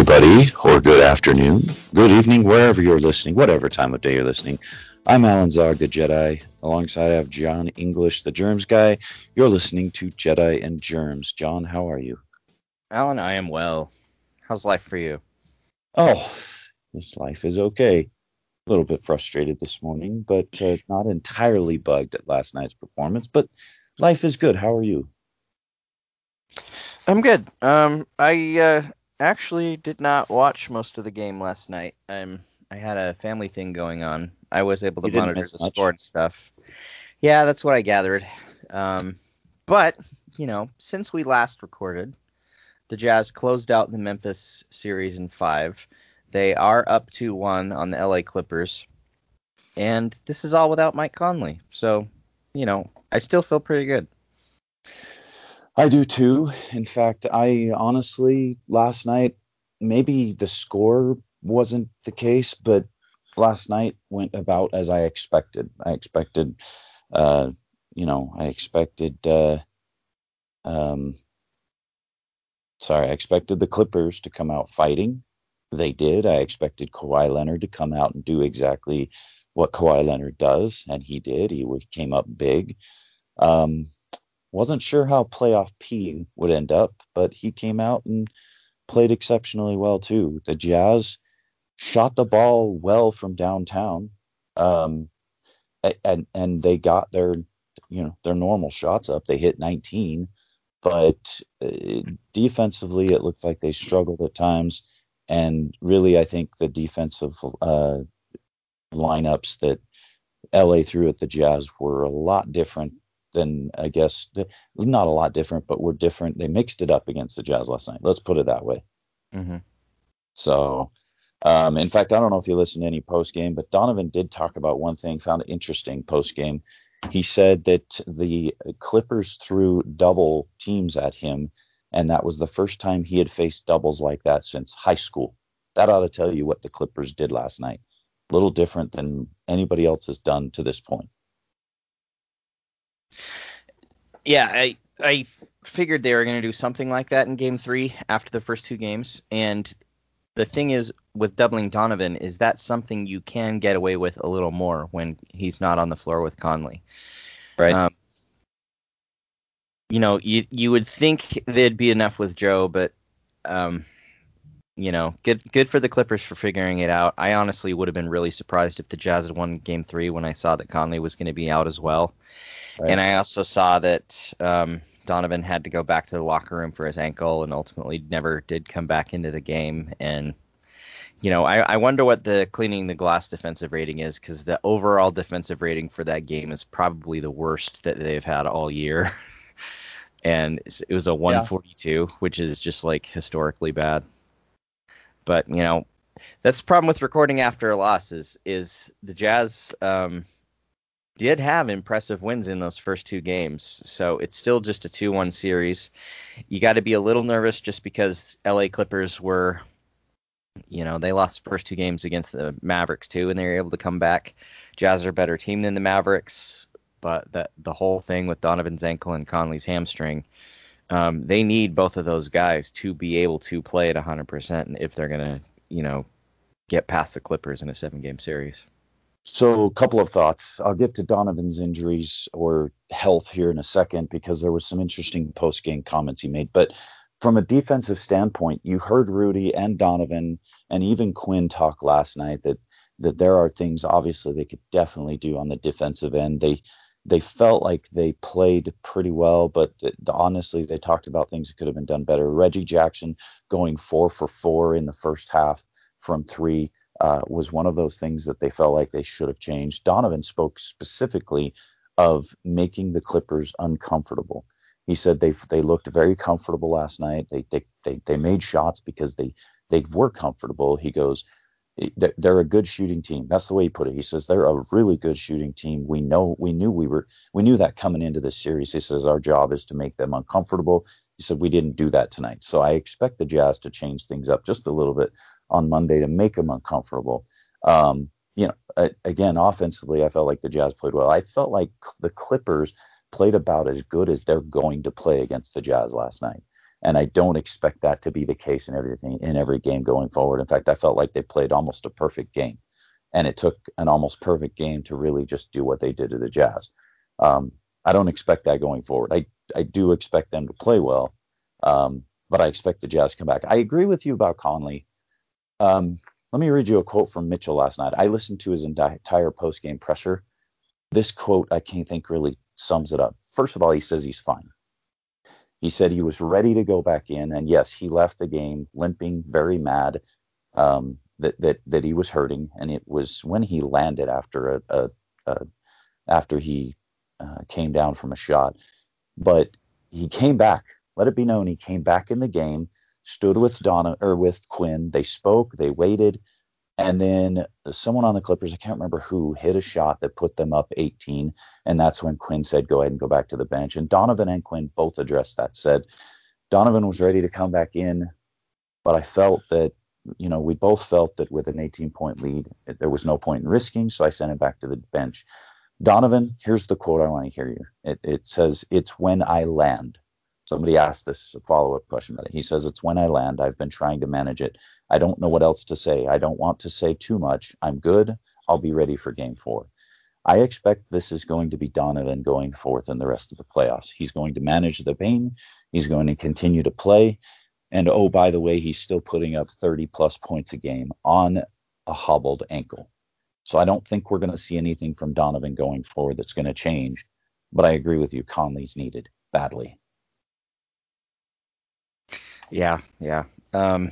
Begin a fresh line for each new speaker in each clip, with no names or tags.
Everybody, or good afternoon, good evening, wherever you're listening, whatever time of day you're listening. I'm Alan Zog, the Jedi. Alongside, I have John English, the Germs guy. You're listening to Jedi and Germs. John, how are you?
Alan, I am well. How's life for you?
Oh, this life is okay. A little bit frustrated this morning, but uh, not entirely bugged at last night's performance. But life is good. How are you?
I'm good. Um, I uh, actually did not watch most of the game last night. I'm I had a family thing going on. I was able to
You
monitor the
much?
sport stuff. Yeah, that's what I gathered. Um, but you know, since we last recorded, the Jazz closed out the Memphis series in five. They are up to one on the LA Clippers, and this is all without Mike Conley. So, you know, I still feel pretty good.
I do too. In fact, I honestly, last night, maybe the score wasn't the case, but last night went about as I expected. I expected, uh, you know, I expected, uh, um, sorry, I expected the Clippers to come out fighting. They did. I expected Kawhi Leonard to come out and do exactly what Kawhi Leonard does, and he did. He came up big. Um, wasn't sure how playoff P would end up, but he came out and played exceptionally well too. The Jazz shot the ball well from downtown, um, and and they got their you know their normal shots up. They hit 19, but uh, defensively it looked like they struggled at times. And really, I think the defensive uh, lineups that LA threw at the Jazz were a lot different than I guess not a lot different, but were different. They mixed it up against the Jazz last night. Let's put it that way.
Mm-hmm.
So, um, in fact, I don't know if you listened to any post game, but Donovan did talk about one thing. Found it interesting post game. He said that the Clippers threw double teams at him, and that was the first time he had faced doubles like that since high school. That ought to tell you what the Clippers did last night. A little different than anybody else has done to this point.
Yeah, I I figured they were going to do something like that in Game Three after the first two games, and the thing is with doubling Donovan is that something you can get away with a little more when he's not on the floor with Conley.
Right.
Um, you know, you you would think there'd be enough with Joe, but um, you know, good good for the Clippers for figuring it out. I honestly would have been really surprised if the Jazz had won Game Three when I saw that Conley was going to be out as well.
Right.
And I also saw that um, Donovan had to go back to the locker room for his ankle and ultimately never did come back into the game. And, you know, I, I wonder what the cleaning the glass defensive rating is because the overall defensive rating for that game is probably the worst that they've had all year. and it was a 142, which is just like historically bad. But, you know, that's the problem with recording after a loss is, is the Jazz. Um, did have impressive wins in those first two games. So it's still just a 2 1 series. You got to be a little nervous just because LA Clippers were, you know, they lost the first two games against the Mavericks too, and they were able to come back. Jazz are a better team than the Mavericks, but that the whole thing with Donovan's ankle and Conley's hamstring, um, they need both of those guys to be able to play at 100% if they're going to, you know, get past the Clippers in a seven game series.
So, a couple of thoughts. I'll get to Donovan's injuries or health here in a second because there was some interesting post game comments he made. But from a defensive standpoint, you heard Rudy and Donovan and even Quinn talk last night that that there are things obviously they could definitely do on the defensive end. They they felt like they played pretty well, but honestly, they talked about things that could have been done better. Reggie Jackson going four for four in the first half from three uh, was one of those things that they felt like they should have changed. Donovan spoke specifically of making the Clippers uncomfortable. He said they they looked very comfortable last night. They they they, they made shots because they they were comfortable. He goes, they're a good shooting team. That's the way he put it. He says they're a really good shooting team. We know we knew we were we knew that coming into this series. He says our job is to make them uncomfortable. He said we didn't do that tonight. So I expect the Jazz to change things up just a little bit on Monday to make them uncomfortable. Um, you know, again, offensively, I felt like the Jazz played well. I felt like the Clippers played about as good as they're going to play against the Jazz last night and I don't expect that to be the case in everything in every game going forward. In fact, I felt like they played almost a perfect game, and it took an almost perfect game to really just do what they did to the Jazz. Um, I don't expect that going forward. I I do expect them to play well, um, but I expect the Jazz to come back. I agree with you about Conley. Um, let me read you a quote from Mitchell last night. I listened to his entire post game pressure. This quote I can't think really sums it up. First of all, he says he's fine. He said he was ready to go back in, and yes, he left the game limping, very mad um, that that that he was hurting, and it was when he landed after a, a, a after he uh, came down from a shot, but he came back. Let it be known he came back in the game, stood with Donna or with Quinn. They spoke, they waited, and then someone on the Clippers, I can't remember who, hit a shot that put them up 18. And that's when Quinn said, go ahead and go back to the bench. And Donovan and Quinn both addressed that, said Donovan was ready to come back in. But I felt that, you know, we both felt that with an 18 point lead, there was no point in risking. So I sent him back to the bench. Donovan, here's the quote I want to hear you. It, it says, It's when I land. Somebody asked this follow up question about it. He says, It's when I land. I've been trying to manage it. I don't know what else to say. I don't want to say too much. I'm good. I'll be ready for game four. I expect this is going to be Donovan going forth in the rest of the playoffs. He's going to manage the pain. He's going to continue to play. And oh, by the way, he's still putting up 30 plus points a game on a hobbled ankle. So I don't think we're going to see anything from Donovan going forward that's going to change. But I agree with you. Conley's needed badly.
Yeah, yeah. Um,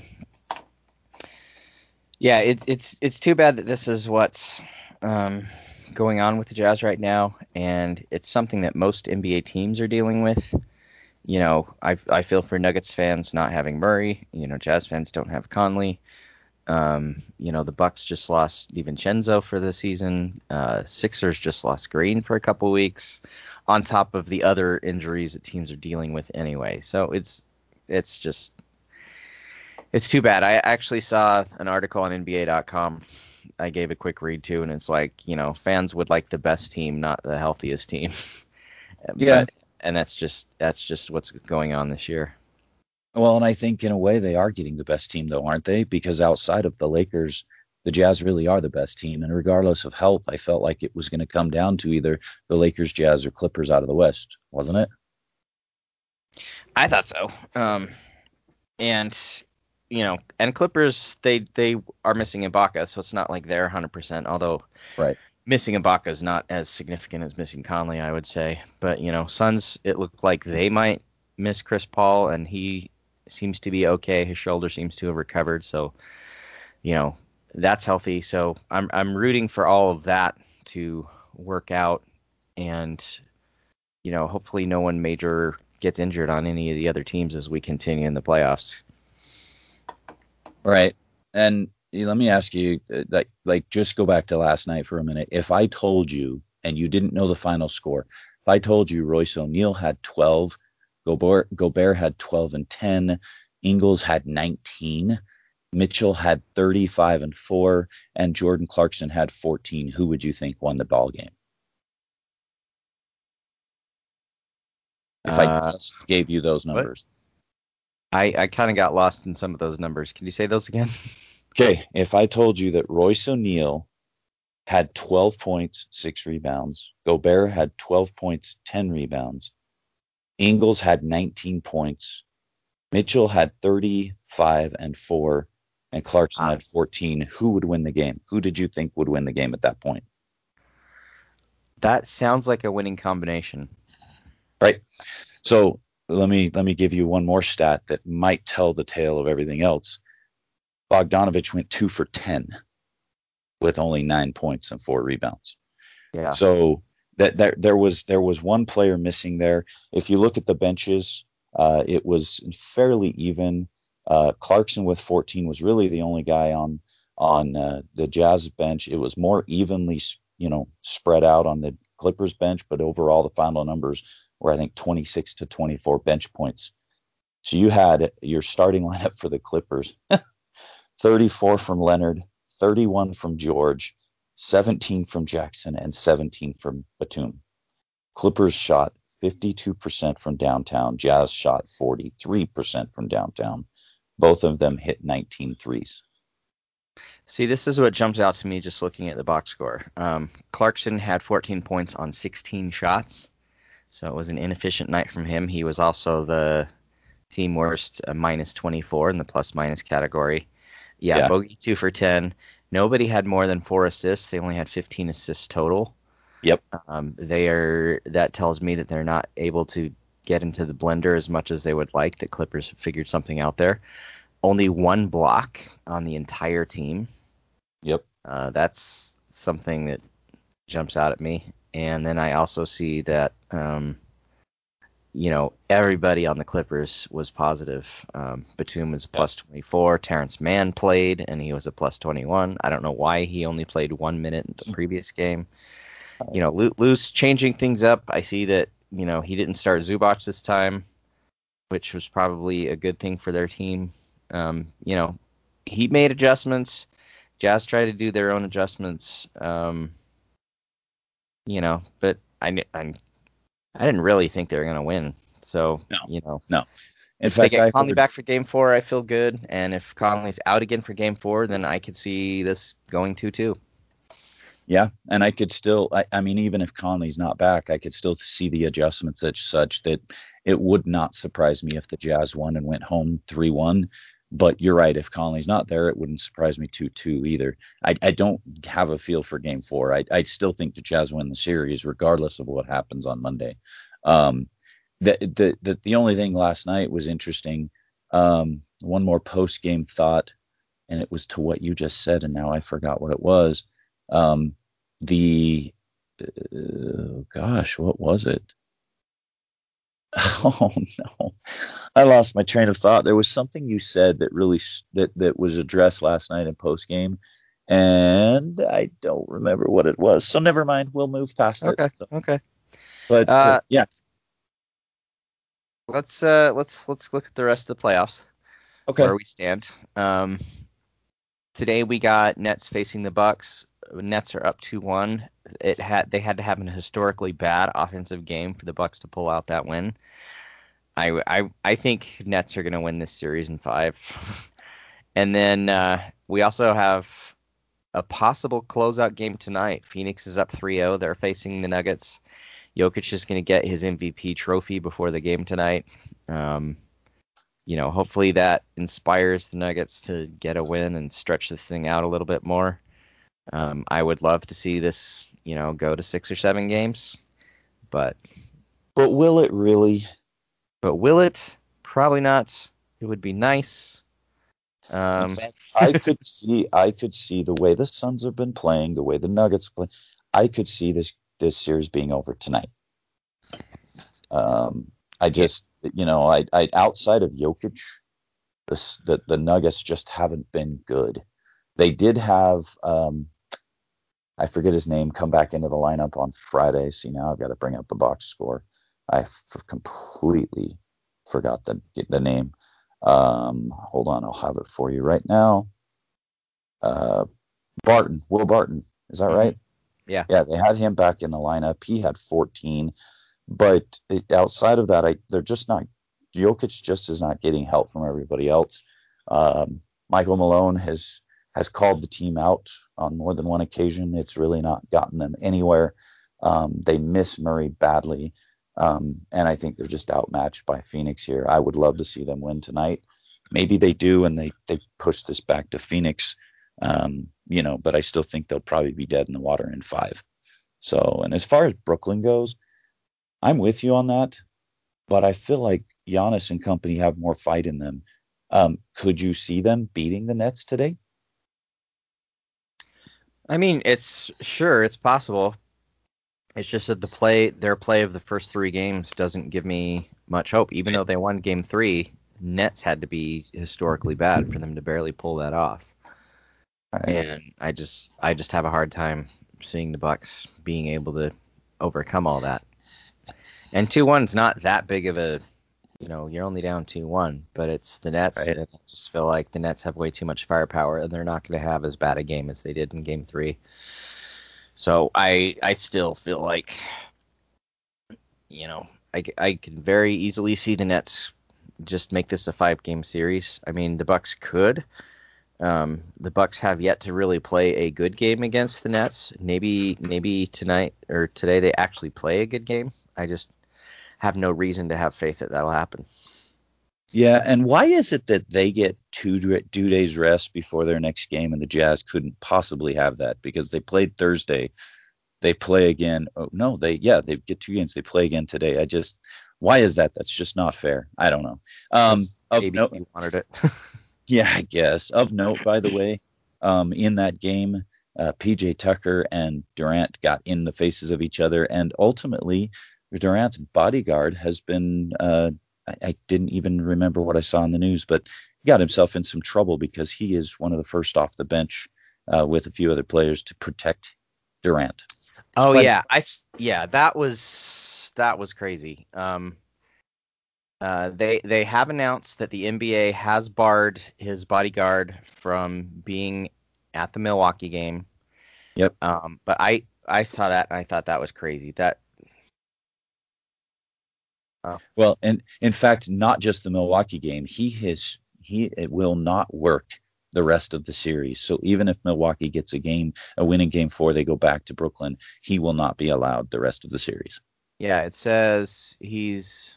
yeah, it's it's it's too bad that this is what's um, going on with the Jazz right now, and it's something that most NBA teams are dealing with. You know, I I feel for Nuggets fans not having Murray. You know, Jazz fans don't have Conley. Um, you know, the Bucks just lost DiVincenzo for the season. Uh, Sixers just lost Green for a couple weeks, on top of the other injuries that teams are dealing with anyway. So it's it's just it's too bad. I actually saw an article on NBA.com. I gave a quick read to, and it's like you know, fans would like the best team, not the healthiest team.
yeah, but,
and that's just that's just what's going on this year.
Well, and I think in a way they are getting the best team, though, aren't they? Because outside of the Lakers, the Jazz really are the best team. And regardless of health, I felt like it was going to come down to either the Lakers, Jazz, or Clippers out of the West, wasn't it?
I thought so. Um, and you know, and Clippers they they are missing Ibaka, so it's not like they're 100. percent Although,
right,
missing Ibaka is not as significant as missing Conley, I would say. But you know, Suns it looked like they might miss Chris Paul, and he seems to be okay. His shoulder seems to have recovered, so you know that's healthy. So I'm I'm rooting for all of that to work out, and you know, hopefully no one major gets injured on any of the other teams as we continue in the playoffs.
Right. And let me ask you, uh, like, like just go back to last night for a minute. If I told you, and you didn't know the final score, if I told you Royce O'Neale had 12, Gobert, Gobert had 12 and 10, Ingles had 19, Mitchell had 35 and 4, and Jordan Clarkson had 14, who would you think won the ball game? If uh, I just gave you those numbers. What?
I, I kind of got lost in some of those numbers. Can you say those again?
Okay, if I told you that Royce O'Neale had 12 points, six rebounds, Gobert had 12 points, 10 rebounds, Ingles had 19 points, Mitchell had 35 and four, and Clarkson had 14, who would win the game? Who did you think would win the game at that point?
That sounds like a winning combination.
Right. So let me let me give you one more stat that might tell the tale of everything else. Bogdanovich went two for ten with only nine points and four rebounds.
Yeah.
So that there there was there was one player missing there. If you look at the benches, uh, it was fairly even. Uh, Clarkson with 14 was really the only guy on on uh, the Jazz bench. It was more evenly, you know, spread out on the Clippers bench, but overall the final numbers were I think 26 to 24 bench points. So you had your starting lineup for the Clippers: 34 from Leonard, 31 from George, 17 from Jackson, and 17 from Batum. Clippers shot 52% from downtown. Jazz shot 43% from downtown. Both of them hit 19 threes.
See, this is what jumps out to me just looking at the box score. Um, Clarkson had 14 points on 16 shots, so it was an inefficient night from him. He was also the team worst, uh, minus 24 in the plus minus category. Yeah,
Yeah.
bogey two for 10. Nobody had more than four assists. They only had 15 assists total.
Yep.
Um, they are. That tells me that they're not able to get into the blender as much as they would like. The Clippers figured something out there. Only one block on the entire team.
Yep.
Uh, that's something that jumps out at me. And then I also see that, um, you know, everybody on the Clippers was positive. Um, Batum was plus 24. Terance Mann played, and he was a plus 21. I don't know why he only played one minute in the previous game. You know, Lue's changing things up. I see that, you know, he didn't start Zubac this time, which was probably a good thing for their team. Um, you know, he made adjustments. Jazz tried to do their own adjustments. Um, you know, but I, I, I didn't really think they were going to win. So,
No.
you know, no.
In
if they get
I
Conley
heard-
back for game four, I feel good. And if Conley's out again for game four, then I could see this going 2 2.
Yeah, and I could still. I, I mean, even if Conley's not back, I could still see the adjustments as such that it would not surprise me if the Jazz won and went home three one. But you're right. If Conley's not there, it wouldn't surprise me two two either. I, I don't have a feel for Game Four. I I still think the Jazz win the series regardless of what happens on Monday. Um, the the the, the only thing last night was interesting. Um, one more post game thought, and it was to what you just said, and now I forgot what it was. Um, the uh, gosh, what was it? Oh no, I lost my train of thought. There was something you said that really that that was addressed last night in post game, and I don't remember what it was. So never mind. We'll move past
Okay.
it. So-
Okay.
But uh,
Uh,
yeah,
Let's uh let's let's look at the rest of the playoffs.
okay.
where we stand. Um, today we got Nets facing the Bucks. Nets are up two one. It had they had to have an historically bad offensive game for the Bucks to pull out that win. I I I think Nets are going to win this series in five. and then uh, we also have a possible closeout game tonight. Phoenix is up 3-0. They're facing the Nuggets. Jokic is going to get his MVP trophy before the game tonight. Um, you know, hopefully that inspires the Nuggets to get a win and stretch this thing out a little bit more. Um, I would love to see this, you know, go to six or seven games, but
But will it really?
but will it? Probably not. It would be nice. Um,
I could see I could see the way the Suns have been playing, the way the Nuggets play. I could see this this series being over tonight. Um, I just you know I I outside of Jokic, the the, the Nuggets just haven't been good. They did have um, I forget his name come back into the lineup on Friday. See now I've got to bring up the box score. I f- completely forgot the the name. Um, hold on, I'll have it for you right now. Uh, Barton, Will Barton, is that
Mhm.
right?
Yeah.
Yeah, they had him back in the lineup. He had 14, but it, outside of that, I they're just not. Jokic just is not getting help from everybody else. Um, Michael Malone has has called the team out on more than one occasion. It's really not gotten them anywhere. Um, they miss Murray badly. Um, and I think they're just outmatched by Phoenix here. I would love to see them win tonight. Maybe they do, and they they push this back to Phoenix. Um, you know, but I still think they'll probably be dead in the water in five. So, and as far as Brooklyn goes, I'm with you on that, but I feel like Giannis and company have more fight in them. Um, could you see them beating the Nets today?
I mean, it's sure it's possible. It's just that the play, their play of the first three games doesn't give me much hope. Even though they won Game Three, Nets had to be historically bad for them to barely pull that off. And I just, I just have a hard time seeing the Bucks being able to overcome all that. And two one's not that big of a, you know, you're only down two one, but it's the Nets.
Right.
I just feel like the Nets have way too much firepower, and they're not going to have as bad a game as they did in Game Three. So I, I still feel like, you know, I, I can very easily see the Nets just make this a five game series. I mean, the Bucks could. Um, the Bucks have yet to really play a good game against the Nets. Maybe maybe tonight or today they actually play a good game. I just have no reason to have faith that that'll happen.
Yeah, and why is it that they get two two days rest before their next game, and the Jazz couldn't possibly have that because they played Thursday, they play again. Oh, no, they yeah they get two games. They play again today. I just why is that? That's just not fair. I don't know. Um, of note,
wanted it.
yeah, I guess. Of note, by the way, um, in that game, uh, PJ Tucker and Durant got in the faces of each other, and ultimately, Durant's bodyguard has been. Uh, I, I didn't even remember what I saw in the news, but he got himself in some trouble because he is one of the first off the bench uh, with a few other players to protect Durant.
Oh yeah, I yeah that was that was crazy. Um, uh, they they have announced that the NBA has barred his bodyguard from being at the Milwaukee game.
Yep.
Um, but I I saw that and I thought that was crazy. That
Well, and in fact, not just the Milwaukee game. He has he it will not work the rest of the series. So even if Milwaukee gets a game, a winning game four, they go back to Brooklyn. He will not be allowed the rest of the series.
yeah, it says he's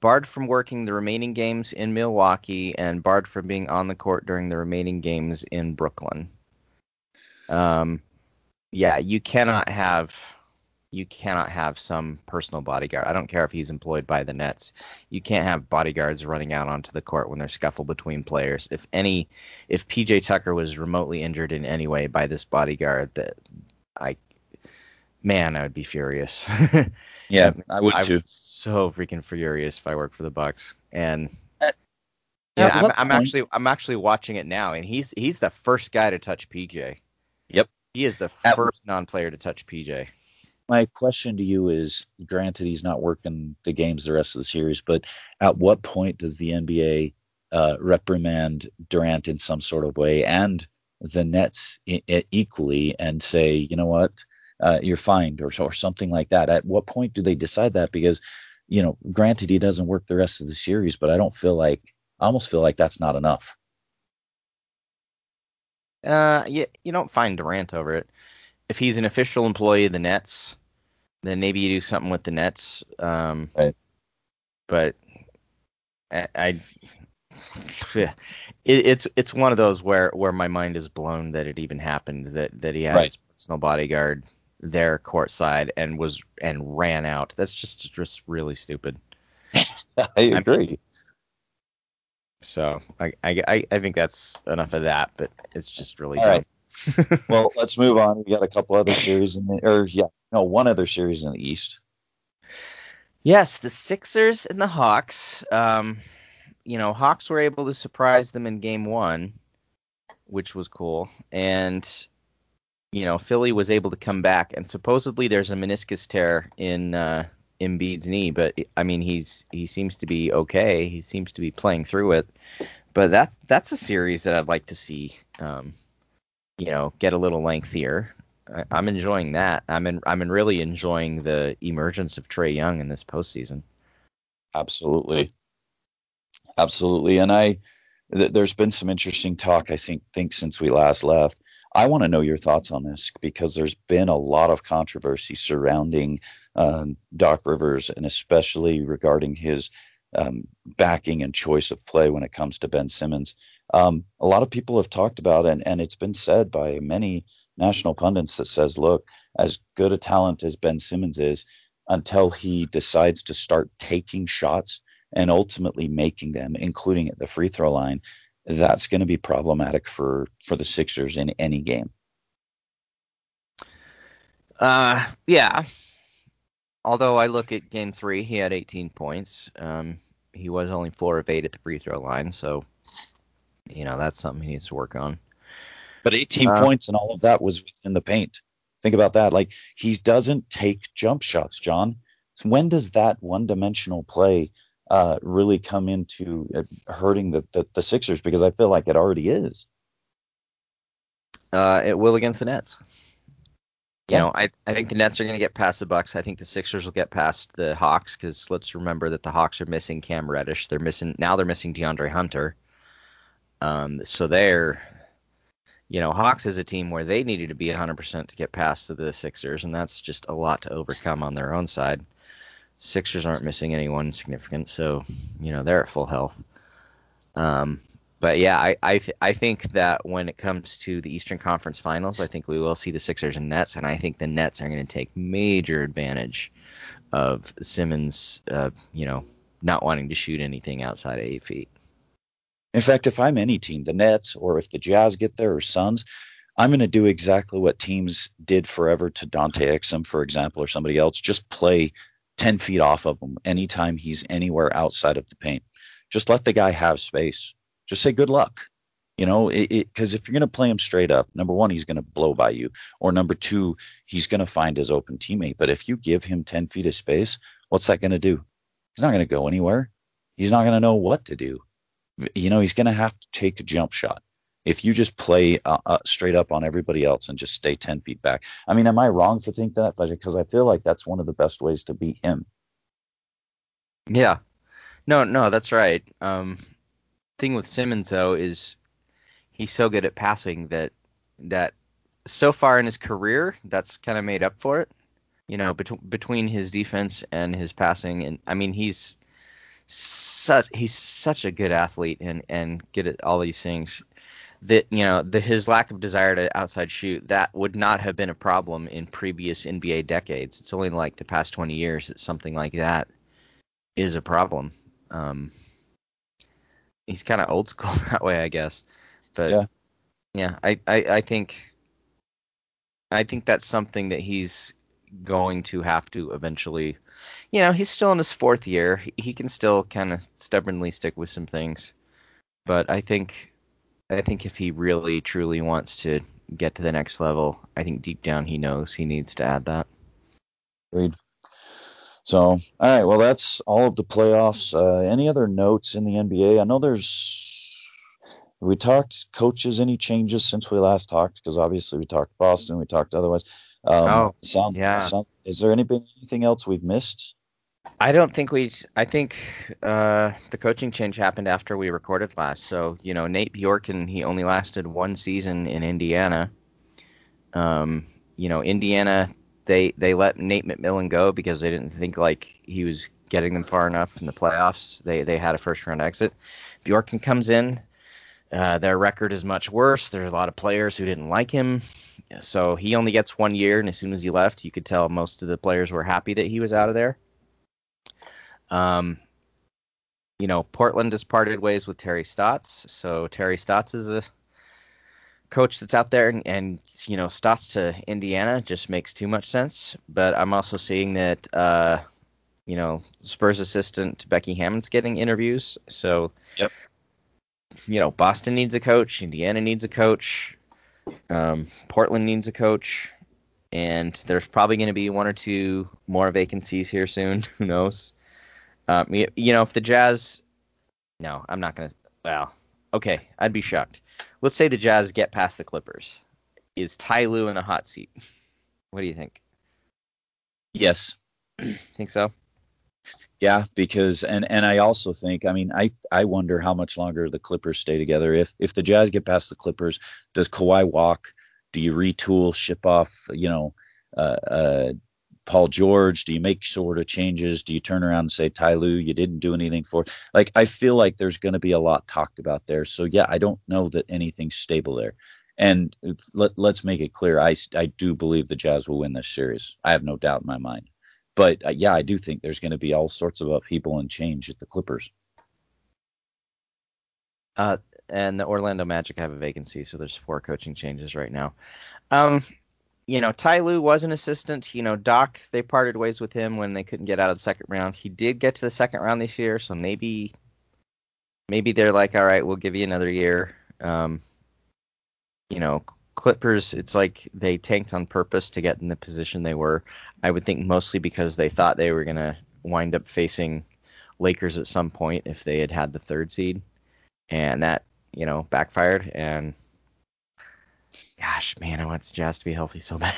barred from working the remaining games in Milwaukee and barred from being on the court during the remaining games in Brooklyn. Um, yeah, you cannot have you cannot have some personal bodyguard. I don't care if he's employed by the Nets. You can't have bodyguards running out onto the court when there's scuffle between players. If any, if PJ Tucker was remotely injured in any way by this bodyguard, that I, man, I would be furious.
Yeah, I would
I
too.
would so freaking furious if I worked for the Bucks. And
At-
yeah, I'm, I'm actually I'm actually watching it now, and he's he's the first guy to touch PJ.
Yep.
He is the
At-
first non-player to touch PJ.
My question to you is: Granted, he's not working the games the rest of the series, but at what point does the NBA uh, reprimand Durant in some sort of way and the Nets e- e- equally and say, you know what, uh, you're fined or or something like that? At what point do they decide that? Because you know, granted, he doesn't work the rest of the series, but I don't feel like I almost feel like that's not enough.
Uh, you you don't find Durant over it. If he's an official employee of the Nets, then maybe you do something with the Nets. Um,
Right.
But I, I it, it's it's one of those where where my mind is blown that it even happened that that he had
Right.
his personal bodyguard there courtside and was and ran out. That's just just really stupid.
I
agree. So I I I- I think that's enough of that. But it's just really
All
dumb.
right. well, let's move on. We got a couple other series in the, or yeah, no, one other series in the East.
Yes, the Sixers and the Hawks. Um, you know, Hawks were able to surprise them in game one, which was cool. And, you know, Philly was able to come back. And supposedly there's a meniscus tear in uh, Embiid's knee, but I mean, he's he seems to be okay. He seems to be playing through it. But that that's a series that I'd like to see. Um, you know, get a little lengthier. I, I'm enjoying that. I'm in, I'm in really enjoying the emergence of Trae Young in this postseason.
Absolutely. Absolutely. And I, th- there's been some interesting talk, I think, think since we last left. I want to know your thoughts on this because there's been a lot of controversy surrounding um, Doc Rivers and especially regarding his um, backing and choice of play when it comes to Ben Simmons. Um, a lot of people have talked about, and, and it's been said by many national pundits that says, look, as good a talent as Ben Simmons is, until he decides to start taking shots and ultimately making them, including at the free throw line, that's going to be problematic for for the Sixers in any game.
Uh, yeah. Although I look at game three, he had 18 points. Um, he was only four of eight at the free throw line, so you know that's something he needs to work on.
But 18 uh, points and all of that was within the paint. Think about that. Like he doesn't take jump shots, John. When does that one-dimensional play uh, really come into uh, hurting the, the, the Sixers? Because I feel like it already is.
Uh, it will against the Nets. You yeah. know, I, I think the Nets are going to get past the Bucks. I think the Sixers will get past the Hawks because let's remember that the Hawks are missing Cam Reddish. They're missing now. They're missing DeAndre Hunter. Um, so they're, you know, Hawks is a team where they needed to be 100% to get past the Sixers, and that's just a lot to overcome on their own side. Sixers aren't missing anyone significant, so you know they're at full health. Um, but yeah, I I, th- I think that when it comes to the Eastern Conference Finals, I think we will see the Sixers and Nets, and I think the Nets are going to take major advantage of Simmons, uh, you know, not wanting to shoot anything outside of eight feet.
In fact, if I'm any team, the Nets, or if the Jazz get there, or Suns, I'm going to do exactly what teams did forever to Dante Exum, for example, or somebody else. Just play 10 feet off of him anytime he's anywhere outside of the paint. Just let the guy have space just say good luck. You know, because if you're going to play him straight up, number one, he's going to blow by you, or number two, he's going to find his open teammate. But if you give him 10 feet of space, what's that going to do? He's not going to go anywhere. He's not going to know what to do. You know, he's going to have to take a jump shot. If you just play uh, uh, straight up on everybody else and just stay 10 feet back. I mean, am I wrong for thinking that? Because I feel like that's one of the best ways to beat him.
Yeah. No, no, that's right. Um, thing with Simmons though is he's so good at passing that that so far in his career that's kind of made up for it. You know, bet- between his defense and his passing, and I mean he's such he's such a good athlete and and good at all these things that you know the his lack of desire to outside shoot that would not have been a problem in previous NBA decades. It's only like the past twenty years that something like that is a problem. Um, he's kind of old school that way, I guess. But yeah, yeah, I, I, I think, I think that's something that he's going to have to eventually. You know, he's still in his fourth year. He can still kind of stubbornly stick with some things, but I think, I think if he really truly wants to get to the next level, I think deep down he knows he needs to add that.
Agreed. So, all right. Well, that's all of the playoffs. Uh, any other notes in the NBA? I know there's. We talked coaches. Any changes since we last talked? Because obviously we talked Boston. We talked otherwise. Um, oh, sound, yeah. Sound, is there anything anything else we've missed?
I don't think we. I think uh, the coaching change happened after we recorded last. So you know, Nate Bjorkgren he only lasted one season in Indiana. Um, you know, Indiana they they let Nate McMillan go because they didn't think like he was getting them far enough in the playoffs. They they had a first round exit. Bjorkgren comes in. Uh, their record is much worse. There's a lot of players who didn't like him, so he only gets one year. And as soon as he left, you could tell most of the players were happy that he was out of there. Um, you know, Portland has parted ways with Terry Stotts, so Terry Stotts is a coach that's out there and, and you know Stotts to Indiana just makes too much sense. But I'm also seeing that uh, you know Spurs assistant Becky Hammon's getting interviews. So
yep.
you know Boston needs a coach, Indiana needs a coach, um, Portland needs a coach, and there's probably going to be one or two more vacancies here soon. Who knows? Um, you, you know if the Jazz, no, I'm not going to. Well, okay, I'd be shocked let's say the Jazz get past the Clippers. Is Ty Lue in a hot seat? What do you think?
Yes.
think so?
Yeah, because and and I also think I mean I I wonder how much longer the Clippers stay together. If if the Jazz get past the Clippers, does Kawhi walk? Do you retool, ship off, you know, uh, uh, Paul George? Do you make sort of changes? Do you turn around and say, Ty you didn't do anything for? Like, I feel like there's going to be a lot talked about there. So, yeah, I don't know that anything's stable there. And let, let's make it clear, I, I do believe the Jazz will win this series. I have no doubt in my mind. But uh, yeah, I do think there's going to be all sorts of people and change at the Clippers.
Uh, and the Orlando Magic have a vacancy, so there's four coaching changes right now. Um, you know, Ty Lue was an assistant. You know, Doc, they parted ways with him when they couldn't get out of the second round. He did get to the second round this year, so maybe, maybe they're like, all right, we'll give you another year. Um, you know, Clippers, it's like they tanked on purpose to get in the position they were. I would think mostly because they thought they were going to wind up facing Lakers at some point if they had had the third seed, and that you know backfired. And gosh, man, I want the Jazz to be healthy so bad.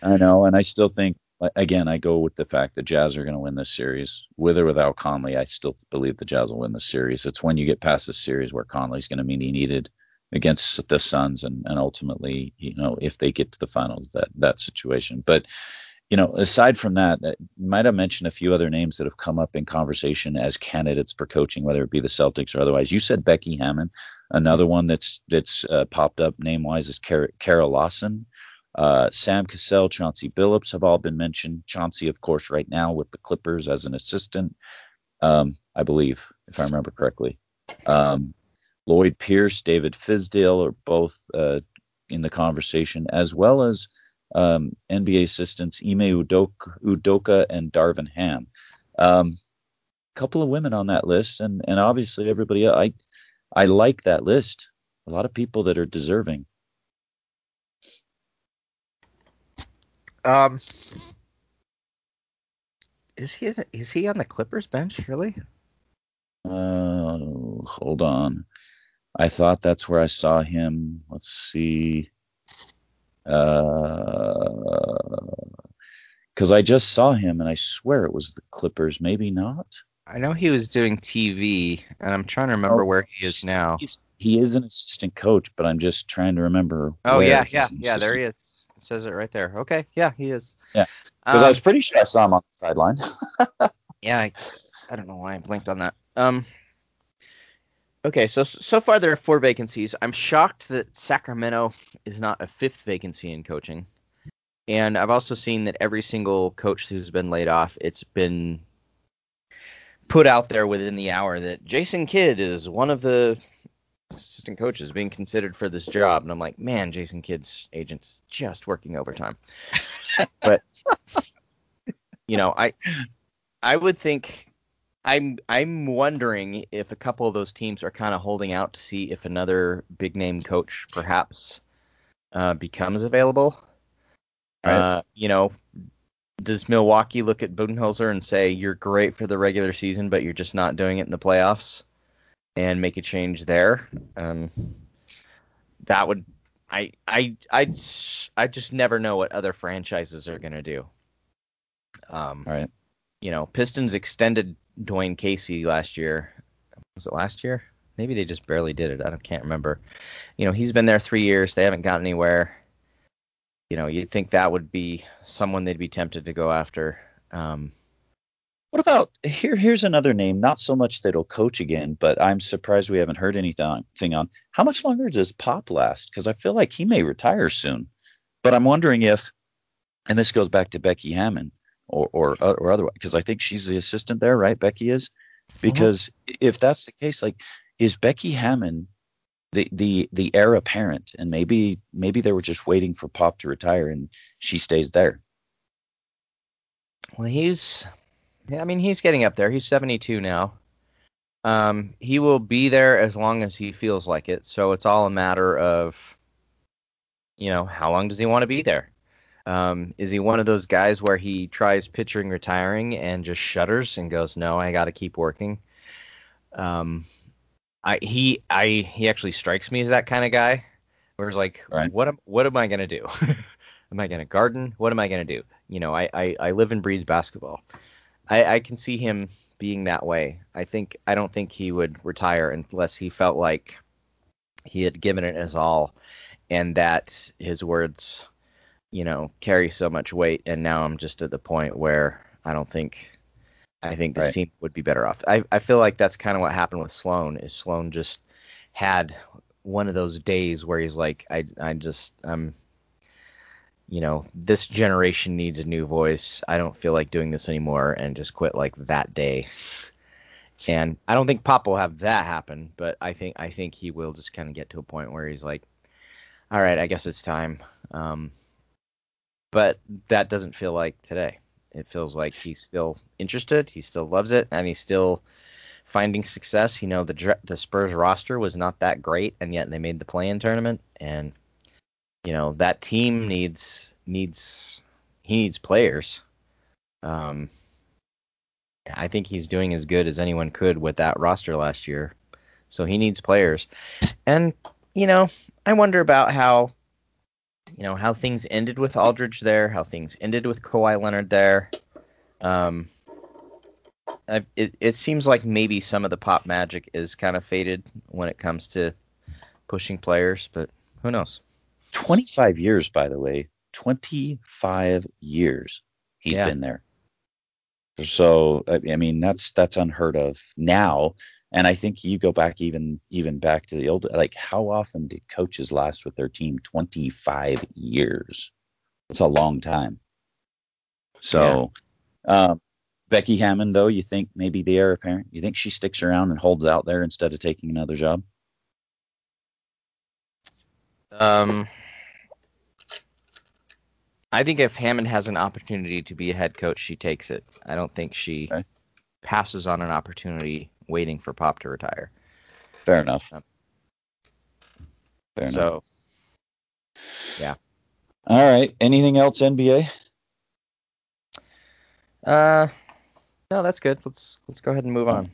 I know, and I still think again, I go with the fact that Jazz are going to win this series, with or without Conley. I still believe the Jazz will win the series. It's when you get past the series where Conley's going to mean he needed against the Suns, and and ultimately, you know, if they get to the finals, that that situation. But you know, aside from that, uh, might have mentioned a few other names that have come up in conversation as candidates for coaching, whether it be the Celtics or otherwise. You said Becky Hammon. Another one that's that's uh, popped up name wise is Kara, Kara Lawson. Uh, Sam Cassell, Chauncey Billups have all been mentioned. Chauncey, of course, right now with the Clippers as an assistant, um, I believe, if I remember correctly. Um, Lloyd Pierce, David Fizdale are both uh, in the conversation, as well as um, NBA assistants Ime Udoka, Udoka and Darvin Ham. A um, couple of women on that list, and and obviously everybody. Else. I I like that list. A lot of people that are deserving.
Um, is he is he on the Clippers bench really?
Uh, hold on. I thought that's where I saw him. Let's see. Because uh, I just saw him and I swear it was the Clippers. Maybe not.
I know he was doing TV, and I'm trying to remember oh, where he is now.
he is an assistant coach, but I'm just trying to remember.
Oh yeah, yeah, yeah. There he is. It says it right there. Okay, yeah, he is.
Yeah, because um, I was pretty sure I saw him on the sideline.
yeah, I, I don't know why I blinked on that. Um, Okay, so so far there are four vacancies. I'm shocked that Sacramento is not a fifth vacancy in coaching. And I've also seen that every single coach who's been laid off, it's been put out there within the hour that Jason Kidd is one of the assistant coaches being considered for this job. And I'm like, man, Jason Kidd's agent's just working overtime. but you know, I I would think I'm I'm wondering if a couple of those teams are kind of holding out to see if another big name coach perhaps uh, becomes available. Right. Uh, you know, does Milwaukee look at Budenholzer and say you're great for the regular season, but you're just not doing it in the playoffs, and make a change there? Um, that would I I I I just never know what other franchises are going to do. Um,
right.
You know, Pistons extended Dwane Casey last year. Was it last year? Maybe they just barely did it. I can't remember. You know, he's been there three years. They haven't gotten anywhere. You know, you'd think that would be someone they'd be tempted to go after. Um,
what about here? Here's another name. Not so much that he'll coach again, but I'm surprised we haven't heard anything on how much longer does Pop last? Because I feel like he may retire soon. But I'm wondering if, and this goes back to Becky Hammon or or uh, or otherwise because I think she's the assistant there, right? Becky is uh-huh. because uh-huh. if that's the case, like is Becky Hammon the the the heir apparent, and maybe maybe they were just waiting for Pop to retire and she stays there.
Well, he's I mean he's getting up there. He's 72 now. Um, he will be there as long as he feels like it. So it's all a matter of, you know, how long does he want to be there? Um, is he one of those guys where he tries pitching retiring and just shudders and goes, "No, I got to keep working"? Um, I he I he actually strikes me as that kind of guy. Where it's like, right. what am what am I gonna do? am I gonna garden? What am I gonna do? You know, I I, I live and breathe basketball. I, I can see him being that way. I think I don't think he would retire unless he felt like he had given it his all, and that his words you know, carry so much weight. And now I'm just at the point where I don't think I think this right. team would be better off. I, I feel like that's kind of what happened with Sloan. Is Sloan just had one of those days where he's like, I I just I'm you know, this generation needs a new voice. I don't feel like doing this anymore and just quit like that day. And I don't think Pop will have that happen, but I think I think he will just kind of get to a point where he's like, all right, I guess it's time. Um, but that doesn't feel like today. It feels like he's still interested, he still loves it, and he's still finding success. You know, the the Spurs roster was not that great, and yet they made the play-in tournament, and you know that team needs needs he needs players. Um, I think he's doing as good as anyone could with that roster last year, so he needs players, and you know I wonder about how you know how things ended with Aldridge there, how things ended with Kawhi Leonard there. Um, it it seems like maybe some of the pop magic is kind of faded when it comes to pushing players, but who knows?
25 years, by the way. 25 years he's yeah. been there. So I mean that's that's unheard of now. And I think you go back even even back to the old like how often did coaches last with their team? 25 years. It's a long time. So yeah. um, Becky Hammon though, you think maybe the heir apparent? You think she sticks around and holds out there instead of taking another job?
Um I think if Hammon has an opportunity to be a head coach, she takes it. I don't think she okay. passes on an opportunity waiting for Pop to retire.
Fair enough. Um,
Fair so, enough. yeah.
All right. Anything else, NBA?
Uh, no, that's good. Let's let's go ahead and move on.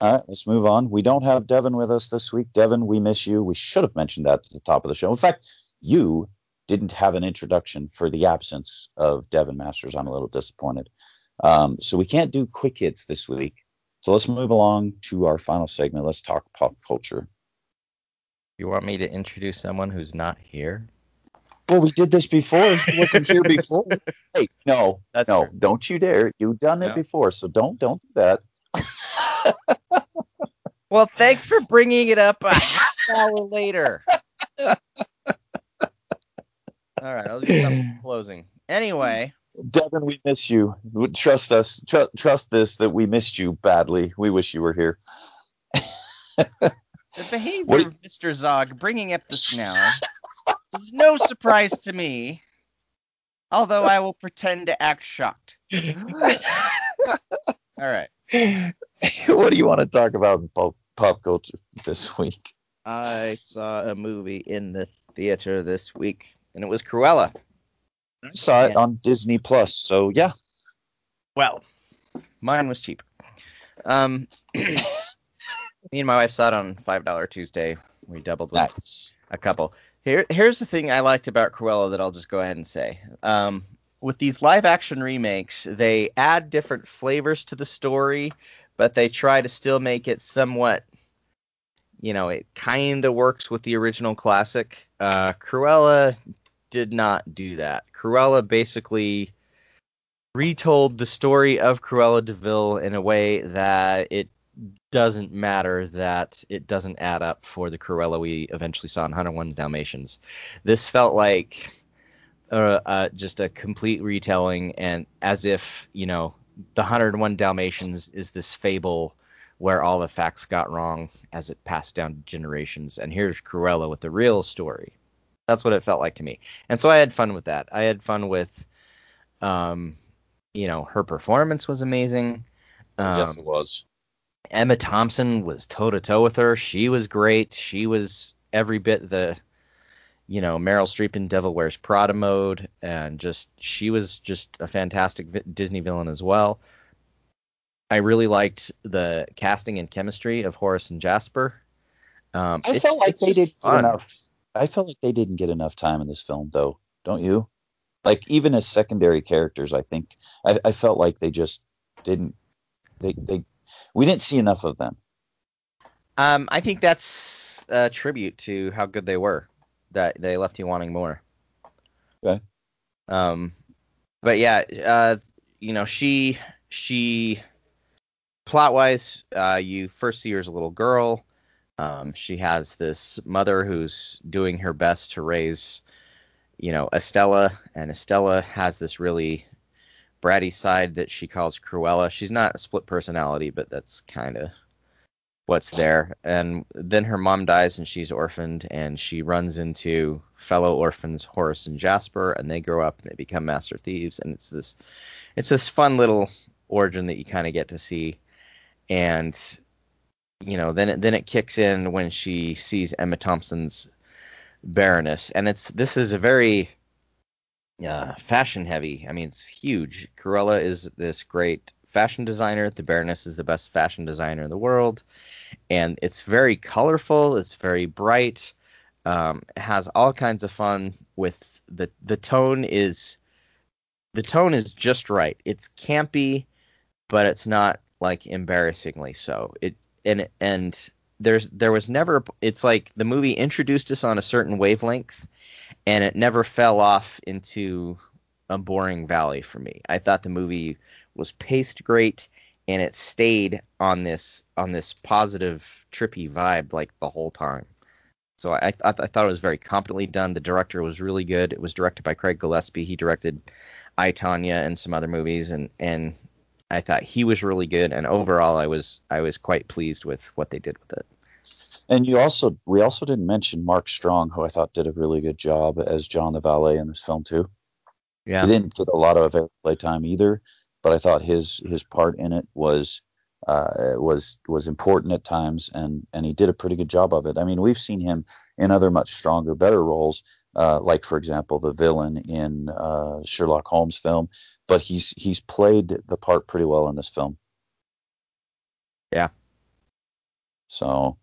All right, let's move on. We don't have Devin with us this week. Devin, we miss you. We should have mentioned that at the top of the show. In fact, you didn't have an introduction for the absence of Devin Masters. I'm a little disappointed. Um, so we can't do quick hits this week. So let's move along to our final segment. Let's talk pop culture.
You want me to introduce someone who's not here?
Well, we did this before. He wasn't here before. hey, no, That's no, don't you dare! You've done it no. before, so don't don't do that.
well, thanks for bringing it up a half hour later. All right, I'll do some closing. Anyway,
Devin, we miss you. Trust us. Tr- trust this that we missed you badly. We wish you were here.
the behavior you... of Mr. Zog bringing up the smell is no surprise to me, although I will pretend to act shocked. All right.
what do you want to talk about in pop, pop culture this week?
I saw a movie in the theater this week and it was Cruella.
I saw it on Disney Plus, so yeah.
Well, mine was cheap. Um, me and my wife saw it on Five Dollar Tuesday. We doubled with nice. a couple. Here, here's the thing I liked about Cruella that I'll just go ahead and say. Um, with these live action remakes, they add different flavors to the story, but they try to still make it somewhat you know, it kind of works with the original classic. Uh, Cruella did not do that. Cruella basically retold the story of Cruella de Vil in a way that it doesn't matter that it doesn't add up for the Cruella we eventually saw in 101 Dalmatians. This felt like uh, uh, just a complete retelling, and as if you know the 101 Dalmatians is this fable where all the facts got wrong as it passed down generations, and here's Cruella with the real story. That's what it felt like to me. And so I had fun with that. I had fun with, um, you know, her performance was amazing.
Um, yes, it was.
Emma Thompson was toe to toe with her. She was great. She was every bit the, you know, Meryl Streep in Devil Wears Prada mode, and just she was just a fantastic vi- Disney villain as well. I really liked the casting and chemistry of Horace and Jasper.
Um, I felt like they did enough I felt like they didn't get enough time in this film, though. Don't you? Like even as secondary characters, I think I, I felt like they just didn't. They they we didn't see enough of them.
Um, I think that's a tribute to how good they were. That they left you wanting more.
Okay.
Um, but yeah, uh, you know, she she plot wise, uh, you first see her as a little girl Um, she has this mother who's doing her best to raise, you know, Estella, and Estella has this really bratty side that she calls Cruella. She's not a split personality, but that's kind of what's there. And then her mom dies and she's orphaned, and she runs into fellow orphans Horace and Jasper, and they grow up and they become master thieves. And it's this, it's this fun little origin that you kind of get to see, and you know, then it, then it kicks in when she sees Emma Thompson's Baroness, and it's this is a very uh, fashion heavy. I mean, it's huge. Cruella is this great fashion designer. The Baroness is the best fashion designer in the world, and it's very colorful. It's very bright. Um, it has all kinds of fun with the the tone is the tone is just right. It's campy, but it's not like embarrassingly so. It and and there's there was never it's like the movie introduced us on a certain wavelength and it never fell off into a boring valley for me. I thought the movie was paced great and it stayed on this on this positive trippy vibe like the whole time. So I, I, I thought it was very competently done. The director was really good. It was directed by Craig Gillespie. He directed I Tonya and some other movies, and and I thought he was really good, and overall, I was I was quite pleased with what they did with it.
And you also we also didn't mention Mark Strong, who I thought did a really good job as John the valet in this film too.
Yeah,
he didn't get a lot of playtime either, but I thought his his part in it was uh, was was important at times, and and he did a pretty good job of it. I mean, we've seen him in other much stronger, better roles, uh, like for example the villain in uh, Sherlock Holmes film, but he's he's played the part pretty well in this film.
Yeah.
So,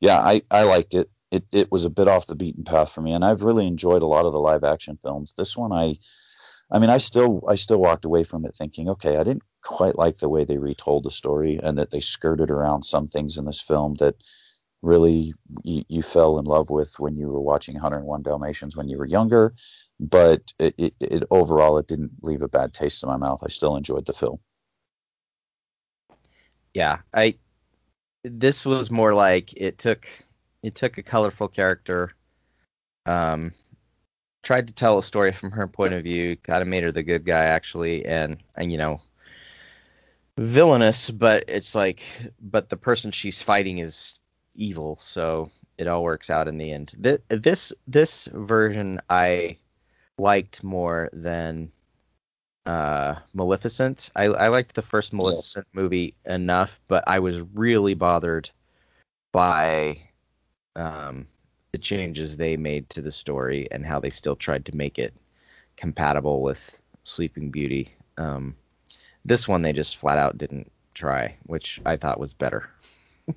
yeah, I I liked it. It it was a bit off the beaten path for me, and I've really enjoyed a lot of the live action films. This one, I, I mean, I still I still walked away from it thinking, okay, I didn't quite like the way they retold the story, and that they skirted around some things in this film that really you, you fell in love with when you were watching 101 Dalmatians when you were younger, but it, it, it, overall it didn't leave a bad taste in my mouth. I still enjoyed the film.
Yeah, I this was more like it took it took a colorful character, um, tried to tell a story from her point of view, kind of made her the good guy actually, and and you know villainous, but it's like but the person she's fighting is evil, so it all works out in the end. This this, this version I liked more than uh, Maleficent. I, I liked the first Maleficent yes. movie enough, but I was really bothered by um, the changes they made to the story and how they still tried to make it compatible with Sleeping Beauty. Um, this one they just flat out didn't try, which I thought was better.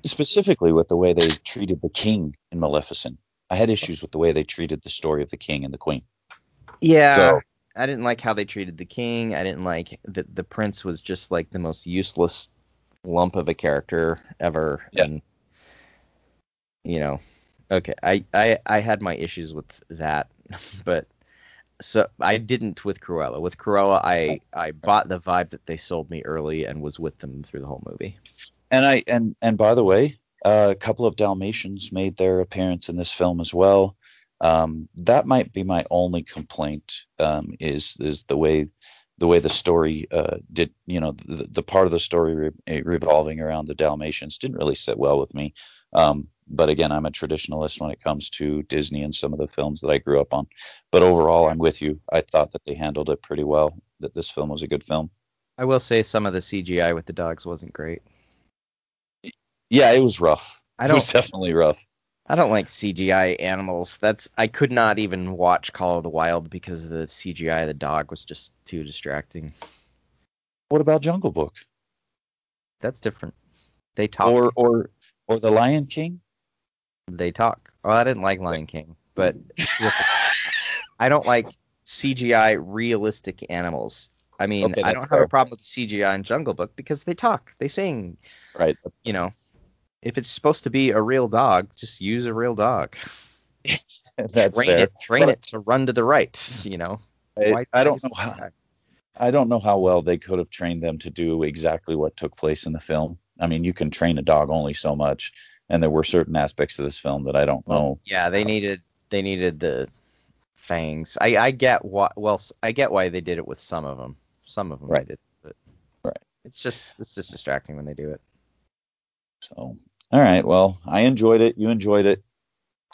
Specifically with the way they treated the king in Maleficent. I had issues with the way they treated the story of the king and the queen.
Yeah. So, I didn't like how they treated the king. I didn't like that the prince was just like the most useless lump of a character ever.
Yeah.
And you know, okay, I, I I had my issues with that, but so I didn't with Cruella. With Cruella, I I bought the vibe that they sold me early and was with them through the whole movie.
And I and and by the way, uh, a couple of Dalmatians made their appearance in this film as well. Um, that might be my only complaint um, is is the way the way the story uh, did you know the, the, part of the story re- eh, revolving around the Dalmatians didn't really sit well with me. Um, but again, I'm a traditionalist when it comes to Disney and some of the films that I grew up on. But overall, I'm with you. I thought that they handled it pretty well. That this film was a good film.
I will say some of the CGI with the dogs wasn't great.
Yeah, it was rough.
I don't,
it was definitely rough.
I don't like CGI animals. That's I could not even watch Call of the Wild because the CGI of the dog was just too distracting.
What about Jungle Book?
That's different. They talk.
Or or or The Lion King?
They talk. Oh, I didn't like Lion King, but I don't like CGI realistic animals. I mean, okay, I don't fair. have a problem with CGI in Jungle Book because they talk, they sing.
Right.
You know, if it's supposed to be a real dog, just use a real dog.
That's
train
fair.
it, train but, it to run to the right. You know,
I, I don't know how. I don't know how well they could have trained them to do exactly what took place in the film. I mean, you can train a dog only so much. and there were certain aspects of this film that I don't know.
Yeah, they needed they needed the fangs. I I get what well I get why they did it with some of them. Some of them
Right.
did, but
Right.
It's just it's just distracting when they do it.
So, all right. Well, I enjoyed it. You enjoyed it.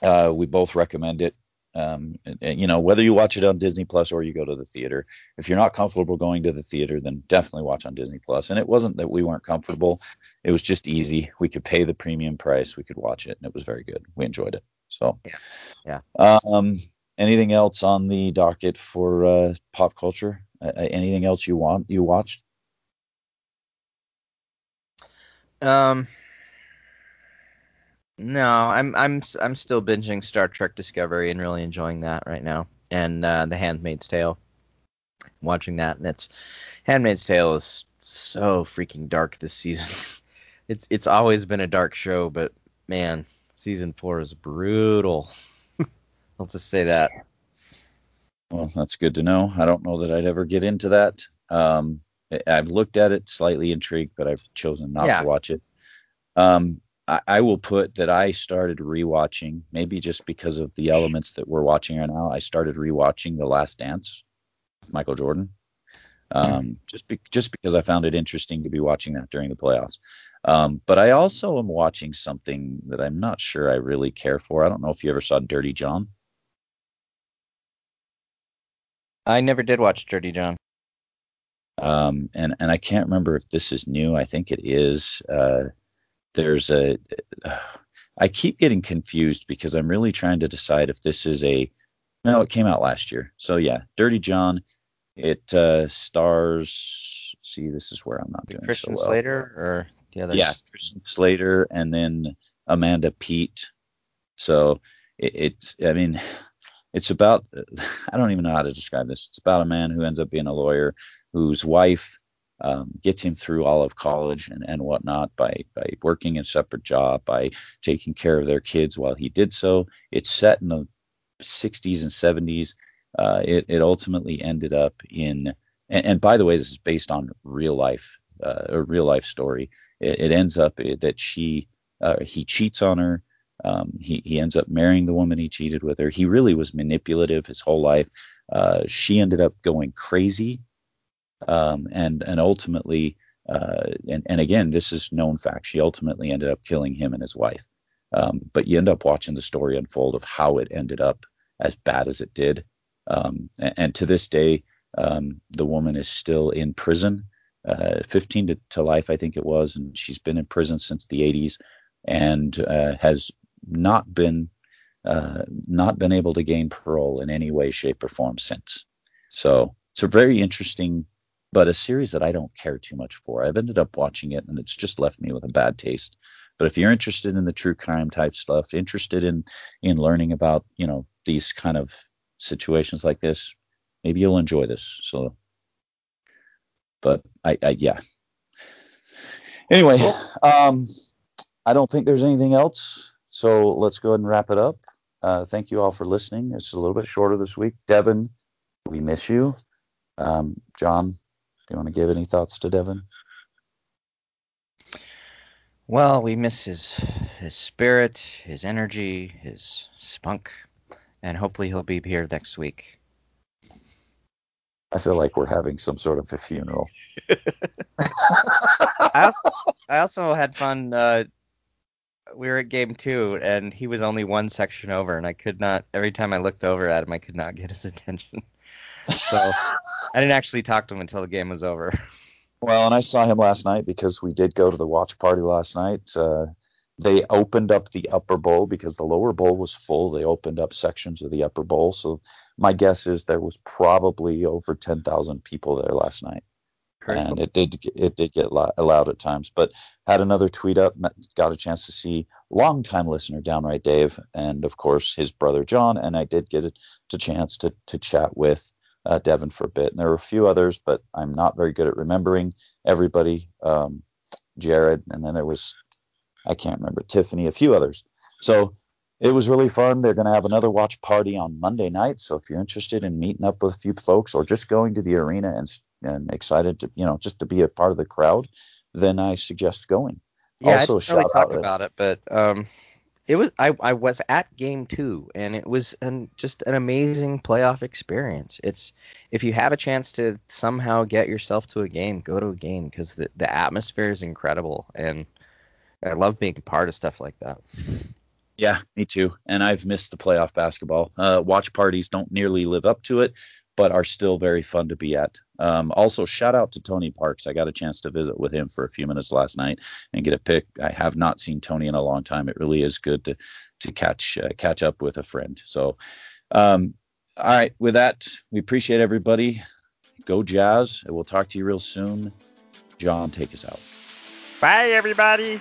Uh, we both recommend it. Um, and- and, you know, whether you watch it on Disney Plus or you go to the theater, if you're not comfortable going to the theater, then definitely watch on Disney Plus. And it wasn't that we weren't comfortable; it was just easy. We could pay the premium price. We could watch it, and it was very good. We enjoyed it. So,
Yeah. Yeah.
Um, anything else on the docket for uh, pop culture? Uh, uh, anything else you want you watched?
Um No, I'm I'm I'm still binging Star Trek Discovery and really enjoying that right now. And uh The Handmaid's Tale. Watching that and it's Handmaid's Tale is so freaking dark this season. it's it's always been a dark show, but man, season 4 is brutal. I'll just say that.
Well, that's good to know. I don't know that I'd ever get into that. Um, I've looked at it, slightly intrigued, but I've chosen not
Yeah.
to watch it. Um, I, I will put that I started rewatching, maybe just because of the elements that we're watching right now. I started rewatching The Last Dance, with Michael Jordan, um, just be, just because I found it interesting to be watching that during the playoffs. Um, but I also am watching something that I'm not sure I really care for. I don't know if you ever saw Dirty John.
I never did watch Dirty John.
um, and and I can't remember if this is new. I think it is. Uh, there's a. I keep getting confused because I'm really trying to decide if this is a. No, it came out last year. So yeah, Dirty John. It uh, stars. See, this is where I'm not doing
Christian
so well.
Slater or the other
Yeah, Christian Slater and then Amanda Peet. So it, it's, I mean, it's about, I don't even know how to describe this. It's about a man who ends up being a lawyer whose wife um, gets him through all of college and, and whatnot by, by working a separate job, by taking care of their kids while he did so. It's set in the 60s and 70s. Uh, it, it ultimately ended up in, and, and by the way, this is based on real life, uh, a real life story it, it ends up uh, that she uh, he cheats on her um, he, he ends up marrying the woman he cheated with her he really was manipulative his whole life uh, she ended up going crazy um, and and ultimately uh, and, and again this is known fact she ultimately ended up killing him and his wife. Um, but you end up watching the story unfold of how it ended up as bad as it did. Um, and, and to this day um, the woman is still in prison. Uh, 15 to, to life, I think it was, and she's been in prison since the 80s, and uh, has not been uh, not been able to gain parole in any way, shape, or form since. So it's a very interesting, but a series that I don't care too much for. I've ended up watching it, and it's just left me with a bad taste. But if you're interested in the true crime type stuff, interested in in learning about you know these kind of situations like this, maybe you'll enjoy this. So but I, I yeah. Anyway, um, I don't think there's anything else. So let's go ahead and wrap it up. Uh, thank you all for listening. It's a little bit shorter this week. Devin, we miss you. Um, John, do you want to give any thoughts to Devin?
Well, we miss his his spirit, his energy, his spunk, and hopefully he'll be here next week.
I feel like we're having some sort of a funeral.
I also, I also had fun. Uh, we were at game two, and he was only one section over, and I could not. Every time I looked over at him, I could not get his attention. So I didn't actually talk to him until the game was over.
Well, and I saw him last night because we did go to the watch party last night. Uh, they opened up the upper bowl because the lower bowl was full. They opened up sections of the upper bowl. So my guess is there was probably over 10,000 people there last night. and it did it did get lo- loud at times. But had another tweet up, met- got a chance to see longtime listener Downright Dave, and of course his brother John, and I did get a, a chance to to chat with uh, Devin for a bit. And there were a few others, but I'm not very good at remembering everybody. Um, Jared, and then there was I can't remember Tiffany, a few others. So it was really fun. They're going to have another watch party on Monday night. So if you're interested in meeting up with a few folks or just going to the arena and and excited to you know just to be a part of the crowd, then I suggest going.
Yeah,
also
I didn't really talk about it, but um, it was I, I was at game two, and it was an, just an amazing playoff experience. It's if you have a chance to somehow get yourself to a game, go to a game because the the atmosphere is incredible, and I love being part of stuff like that.
Yeah, me too. And I've missed the playoff basketball. Uh, watch parties don't nearly live up to it, but are still very fun to be at. Um, also, shout out to Tony Parks. I got a chance to visit with him for a few minutes last night and get a pic. I have not seen Tony in a long time. It really is good to to catch uh, catch up with a friend. So, um, all right. With that, we appreciate everybody. Go Jazz. And we'll talk to you real soon. John, take us out.
Bye, everybody.